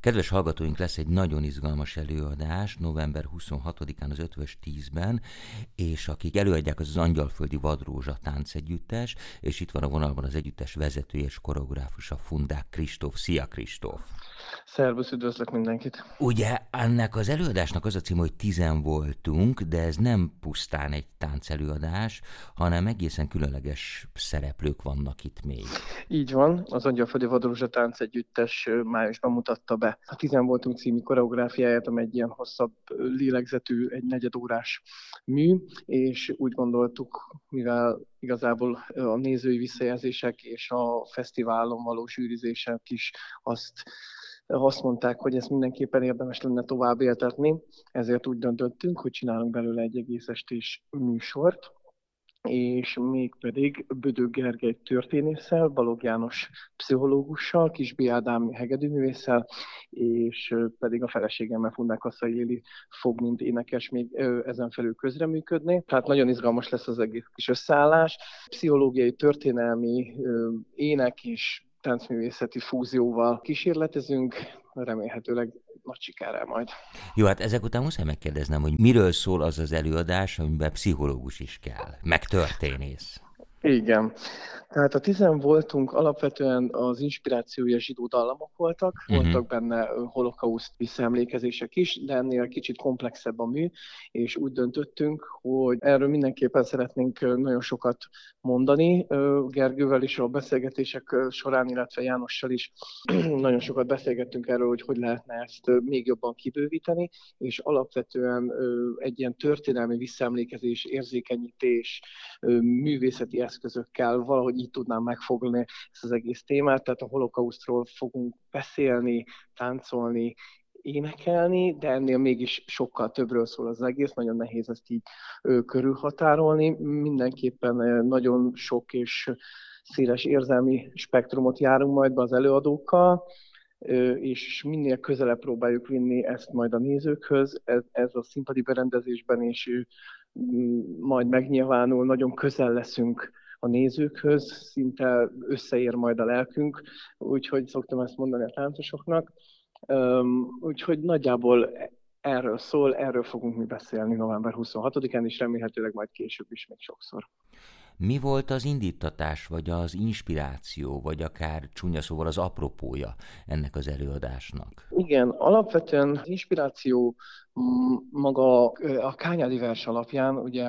Kedves hallgatóink, lesz egy nagyon izgalmas előadás november 26-án az 5 10-ben, és akik előadják az az Angyalföldi Vadrózsa táncegyüttes, és itt van a vonalban az együttes vezetője és koreográfusa Fundák Kristóf. Szia Kristóf! Szervusz, üdvözlök mindenkit! Ugye ennek az előadásnak az a cím, hogy tizen voltunk, de ez nem pusztán egy táncelőadás, hanem egészen különleges szereplők vannak itt még. Így van, az Angyalföldi Vadrózsa táncegyüttes májusban mutatta be a Tizen voltunk című koreográfiáját, amely egy ilyen hosszabb lélegzetű, egy negyedórás mű, és úgy gondoltuk, mivel igazából a nézői visszajelzések és a fesztiválon való zsűrizések is azt azt mondták, hogy ezt mindenképpen érdemes lenne tovább éltetni, ezért úgy döntöttünk, hogy csinálunk belőle egy egész estés műsort, és mégpedig Bödő Gergely történésszel, Balog János pszichológussal, Kisbi Ádám hegedűművésszel, és pedig a feleségemmel Fundák Kasszai Éli fog, mint énekes még ezen felül közreműködni. Tehát nagyon izgalmas lesz az egész kis összeállás. Pszichológiai, történelmi, ének és táncművészeti fúzióval kísérletezünk, remélhetőleg nagy sikerrel majd. Jó, hát ezek után muszáj megkérdeznem, hogy miről szól az az előadás, amiben pszichológus is kell, meg történész. Igen. Tehát a tizen voltunk, alapvetően az inspirációja zsidó dallamok voltak, uh-huh. voltak benne holokauszt visszaemlékezések is, de ennél kicsit komplexebb a mű, és úgy döntöttünk, hogy erről mindenképpen szeretnénk nagyon sokat mondani. Gergővel is a beszélgetések során, illetve Jánossal is nagyon sokat beszélgettünk erről, hogy hogy lehetne ezt még jobban kibővíteni, és alapvetően egy ilyen történelmi visszaemlékezés, érzékenyítés, művészeti eszközökkel valahogy így tudnám megfogni ezt az egész témát, tehát a holokausztról fogunk beszélni, táncolni, énekelni, de ennél mégis sokkal többről szól az egész, nagyon nehéz ezt így körülhatárolni. Mindenképpen nagyon sok és széles érzelmi spektrumot járunk majd be az előadókkal, és minél közelebb próbáljuk vinni ezt majd a nézőkhöz, ez, ez a színpadi berendezésben is majd megnyilvánul, nagyon közel leszünk a nézőkhöz, szinte összeér majd a lelkünk, úgyhogy szoktam ezt mondani a táncosoknak. Úgyhogy nagyjából erről szól, erről fogunk mi beszélni november 26-án, és remélhetőleg majd később is még sokszor. Mi volt az indítatás, vagy az inspiráció, vagy akár csúnya szóval az apropója ennek az előadásnak? Igen, alapvetően az inspiráció maga a Kányádi vers alapján, ugye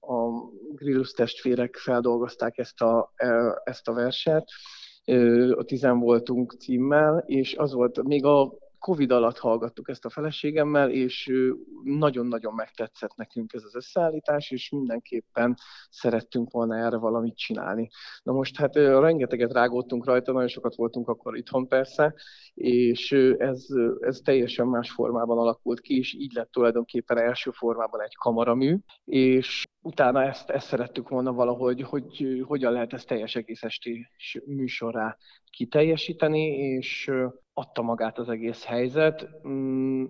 a Grillus testvérek feldolgozták ezt a, e, ezt a verset, a Tizen voltunk címmel, és az volt, még a Covid alatt hallgattuk ezt a feleségemmel, és nagyon-nagyon megtetszett nekünk ez az összeállítás, és mindenképpen szerettünk volna erre valamit csinálni. Na most hát rengeteget rágódtunk rajta, nagyon sokat voltunk akkor itthon persze, és ez, ez teljesen más formában alakult ki, és így lett tulajdonképpen első formában egy kamaramű, és utána ezt, ezt szerettük volna valahogy, hogy hogyan lehet ezt teljes egész esti műsorá kiteljesíteni, és adta magát az egész helyzet. Mm,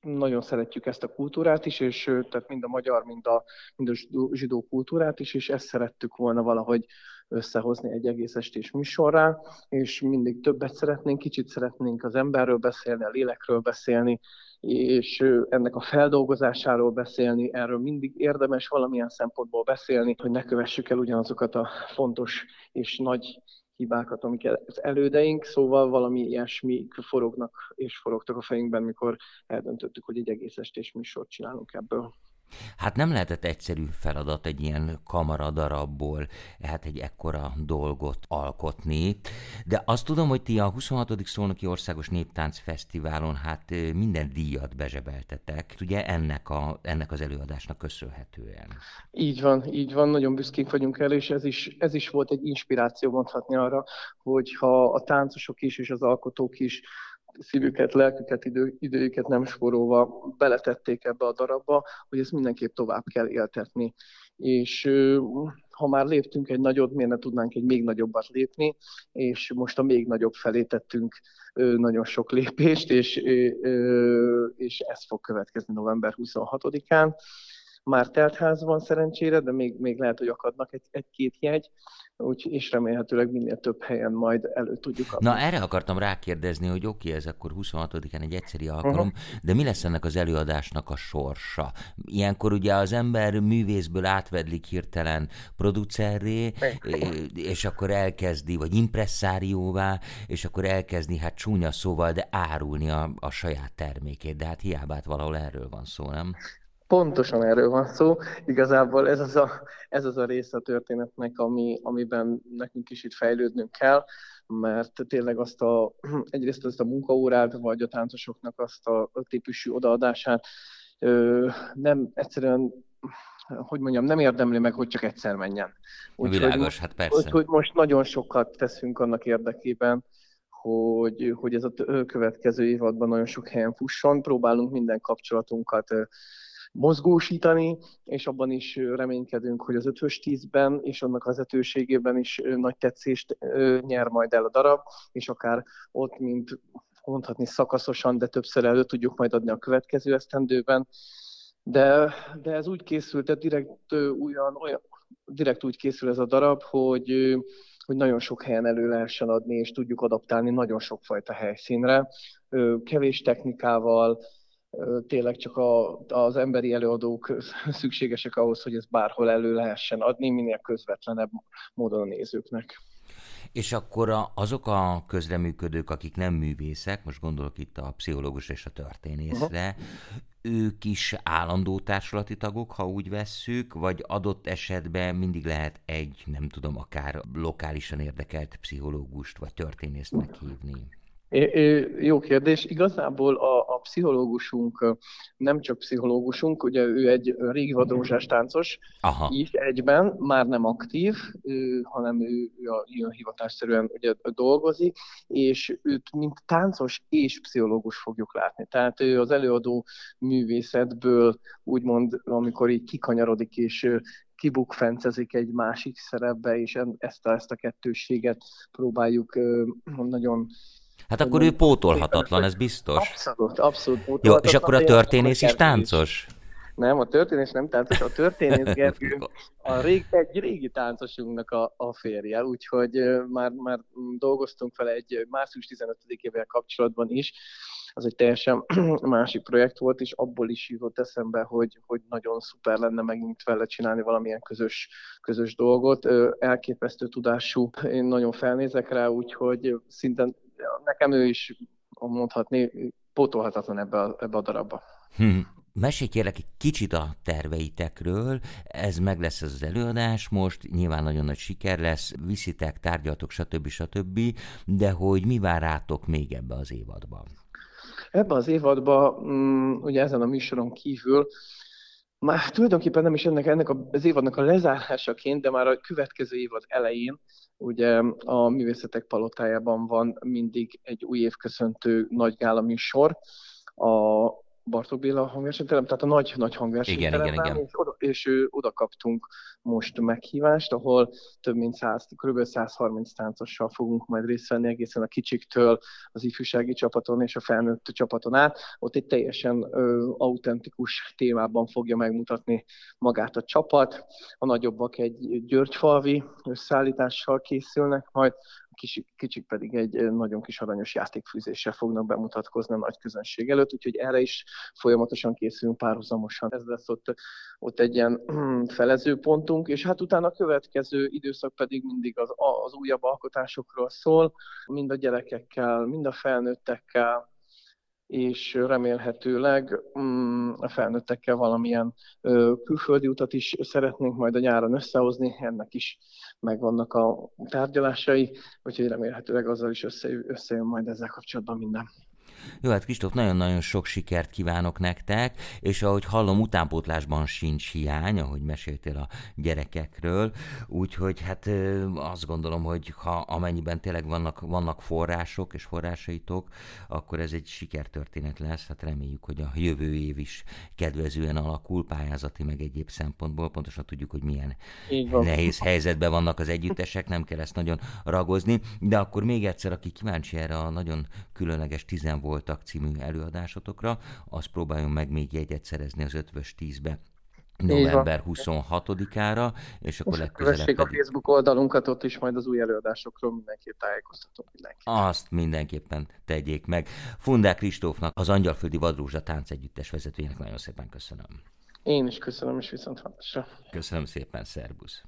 nagyon szeretjük ezt a kultúrát is, és tehát mind a magyar, mind a, mind a zsidó kultúrát is, és ezt szerettük volna valahogy összehozni egy egész estés műsorrá, és mindig többet szeretnénk, kicsit szeretnénk az emberről beszélni, a lélekről beszélni, és ennek a feldolgozásáról beszélni, erről mindig érdemes valamilyen szempontból beszélni, hogy ne kövessük el ugyanazokat a fontos és nagy hibákat, amik az elődeink, szóval valami ilyesmi forognak és forogtak a fejünkben, mikor eldöntöttük, hogy egy egész estés műsort csinálunk ebből. Hát nem lehetett egyszerű feladat egy ilyen kamaradarabból, hát egy ekkora dolgot alkotni, de azt tudom, hogy ti a 26. Szolnoki Országos Néptánc Fesztiválon hát minden díjat bezsebeltetek, ugye ennek, a, ennek az előadásnak köszönhetően. Így van, így van, nagyon büszkék vagyunk el, és ez is, ez is volt egy inspiráció mondhatni arra, hogy ha a táncosok is és az alkotók is szívüket, lelküket, idő, időjüket nem spórolva beletették ebbe a darabba, hogy ezt mindenképp tovább kell éltetni. És ha már léptünk egy nagyot, miért ne tudnánk egy még nagyobbat lépni, és most a még nagyobb felé tettünk nagyon sok lépést, és, és ez fog következni november 26-án. Már teltház van szerencsére, de még, még lehet, hogy akadnak egy, egy-két jegy, úgy, és remélhetőleg minél több helyen majd elő tudjuk adni. Na erre akartam rákérdezni, hogy oké, okay, ez akkor 26-án egy egyszeri alkalom, uh-huh. de mi lesz ennek az előadásnak a sorsa? Ilyenkor ugye az ember művészből átvedlik hirtelen producerré, és akkor elkezdi, vagy impresszárióvá, és akkor elkezdi, hát csúnya szóval, de árulni a, a saját termékét, de hát hiába hát valahol erről van szó, nem? Pontosan erről van szó. Igazából ez az a, ez az a része a történetnek, ami, amiben nekünk is itt fejlődnünk kell, mert tényleg azt a, egyrészt azt a munkaórát, vagy a táncosoknak azt a típusú odaadását ö, nem egyszerűen hogy mondjam, nem érdemli meg, hogy csak egyszer menjen. Úgy, Világos, hogy, hát persze. Úgy, hogy most nagyon sokat teszünk annak érdekében, hogy, hogy ez a következő évadban nagyon sok helyen fusson. Próbálunk minden kapcsolatunkat mozgósítani, és abban is reménykedünk, hogy az ötös tízben és annak vezetőségében is nagy tetszést nyer majd el a darab, és akár ott, mint mondhatni szakaszosan, de többször elő tudjuk majd adni a következő esztendőben. De, de ez úgy készült, tehát direkt, olyan, olyan, direkt úgy készül ez a darab, hogy, hogy nagyon sok helyen elő lehessen adni, és tudjuk adaptálni nagyon sokfajta helyszínre, kevés technikával, tényleg csak a, az emberi előadók szükségesek ahhoz, hogy ez bárhol elő lehessen adni, minél közvetlenebb módon a nézőknek. És akkor a, azok a közreműködők, akik nem művészek, most gondolok itt a pszichológus és a történészre, uh-huh. ők is állandó társulati tagok, ha úgy vesszük, vagy adott esetben mindig lehet egy, nem tudom, akár lokálisan érdekelt pszichológust vagy történészt meghívni? Jó kérdés. Igazából a pszichológusunk nem csak pszichológusunk, ugye ő egy régi vadrózsás táncos Aha. is egyben, már nem aktív, hanem ő, ő a ilyen hivatásszerűen ugye dolgozik, és őt mint táncos és pszichológus fogjuk látni. Tehát ő az előadó művészetből úgymond, amikor így kikanyarodik és kibukfencezik egy másik szerepbe, és ezt a, ezt a kettősséget próbáljuk nagyon Hát akkor ő pótolhatatlan, ez biztos. Abszolút, abszolút Jó, és akkor a történész is táncos? Nem, a történész nem táncos, a történész Gergő a rég, egy régi táncosunknak a, a férje, úgyhogy már, már dolgoztunk vele egy március 15-ével kapcsolatban is, az egy teljesen másik projekt volt, és abból is jutott eszembe, hogy, hogy nagyon szuper lenne megint vele csinálni valamilyen közös, közös dolgot. Elképesztő tudású, én nagyon felnézek rá, úgyhogy szinten nekem ő is mondhatni pótolhatatlan ebbe a, ebbe a darabba. Hm. Mesélj kérlek egy kicsit a terveitekről, ez meg lesz az előadás most, nyilván nagyon nagy siker lesz, viszitek, tárgyaltok, stb. stb., de hogy mi vár rátok még ebbe az évadban? Ebben az évadban, um, ugye ezen a műsoron kívül, már tulajdonképpen nem is ennek, ennek az évadnak a lezárásaként, de már a következő évad elején Ugye a Művészetek Palotájában van mindig egy új évköszöntő nagy gála műsor, a Bartók Béla hangversenyterem, tehát a nagy, nagy hangversenyterem. Igen, igen, igen. És oda, és ő, oda kaptunk most meghívást, ahol több mint 100, kb. 130 táncossal fogunk majd részt venni egészen a kicsiktől az ifjúsági csapaton és a felnőtt csapaton át. Ott egy teljesen ö, autentikus témában fogja megmutatni magát a csapat. A nagyobbak egy Györgyfalvi összeállítással készülnek majd, kis, kicsik pedig egy nagyon kis aranyos játékfűzéssel fognak bemutatkozni a nagy közönség előtt, úgyhogy erre is folyamatosan készülünk párhuzamosan. Ez lesz ott, ott egy ilyen felező pontunk, és hát utána a következő időszak pedig mindig az, az újabb alkotásokról szól, mind a gyerekekkel, mind a felnőttekkel, és remélhetőleg mm, a felnőttekkel valamilyen ö, külföldi utat is szeretnénk majd a nyáron összehozni, ennek is megvannak a tárgyalásai, úgyhogy remélhetőleg azzal is összejön, összejön majd ezzel kapcsolatban minden. Jó, hát Kristóf, nagyon-nagyon sok sikert kívánok nektek, és ahogy hallom, utánpótlásban sincs hiány, ahogy meséltél a gyerekekről, úgyhogy hát azt gondolom, hogy ha amennyiben tényleg vannak, vannak források és forrásaitok, akkor ez egy sikertörténet lesz, hát reméljük, hogy a jövő év is kedvezően alakul pályázati meg egyéb szempontból, pontosan tudjuk, hogy milyen nehéz helyzetben vannak az együttesek, nem kell ezt nagyon ragozni, de akkor még egyszer, aki kíváncsi erre a nagyon különleges tizen voltak című előadásotokra, azt próbáljon meg még jegyet szerezni az ötvös tízbe november 26-ára, és akkor legközelebb pedig... a Facebook oldalunkat, ott is majd az új előadásokról mindenképp tájékoztatom mindenkit. Azt mindenképpen tegyék meg. Fundák Kristófnak, az Angyalföldi Vadrózsa táncegyüttes vezetőjének nagyon szépen köszönöm. Én is köszönöm, és viszont hallásra. Köszönöm szépen, szervusz.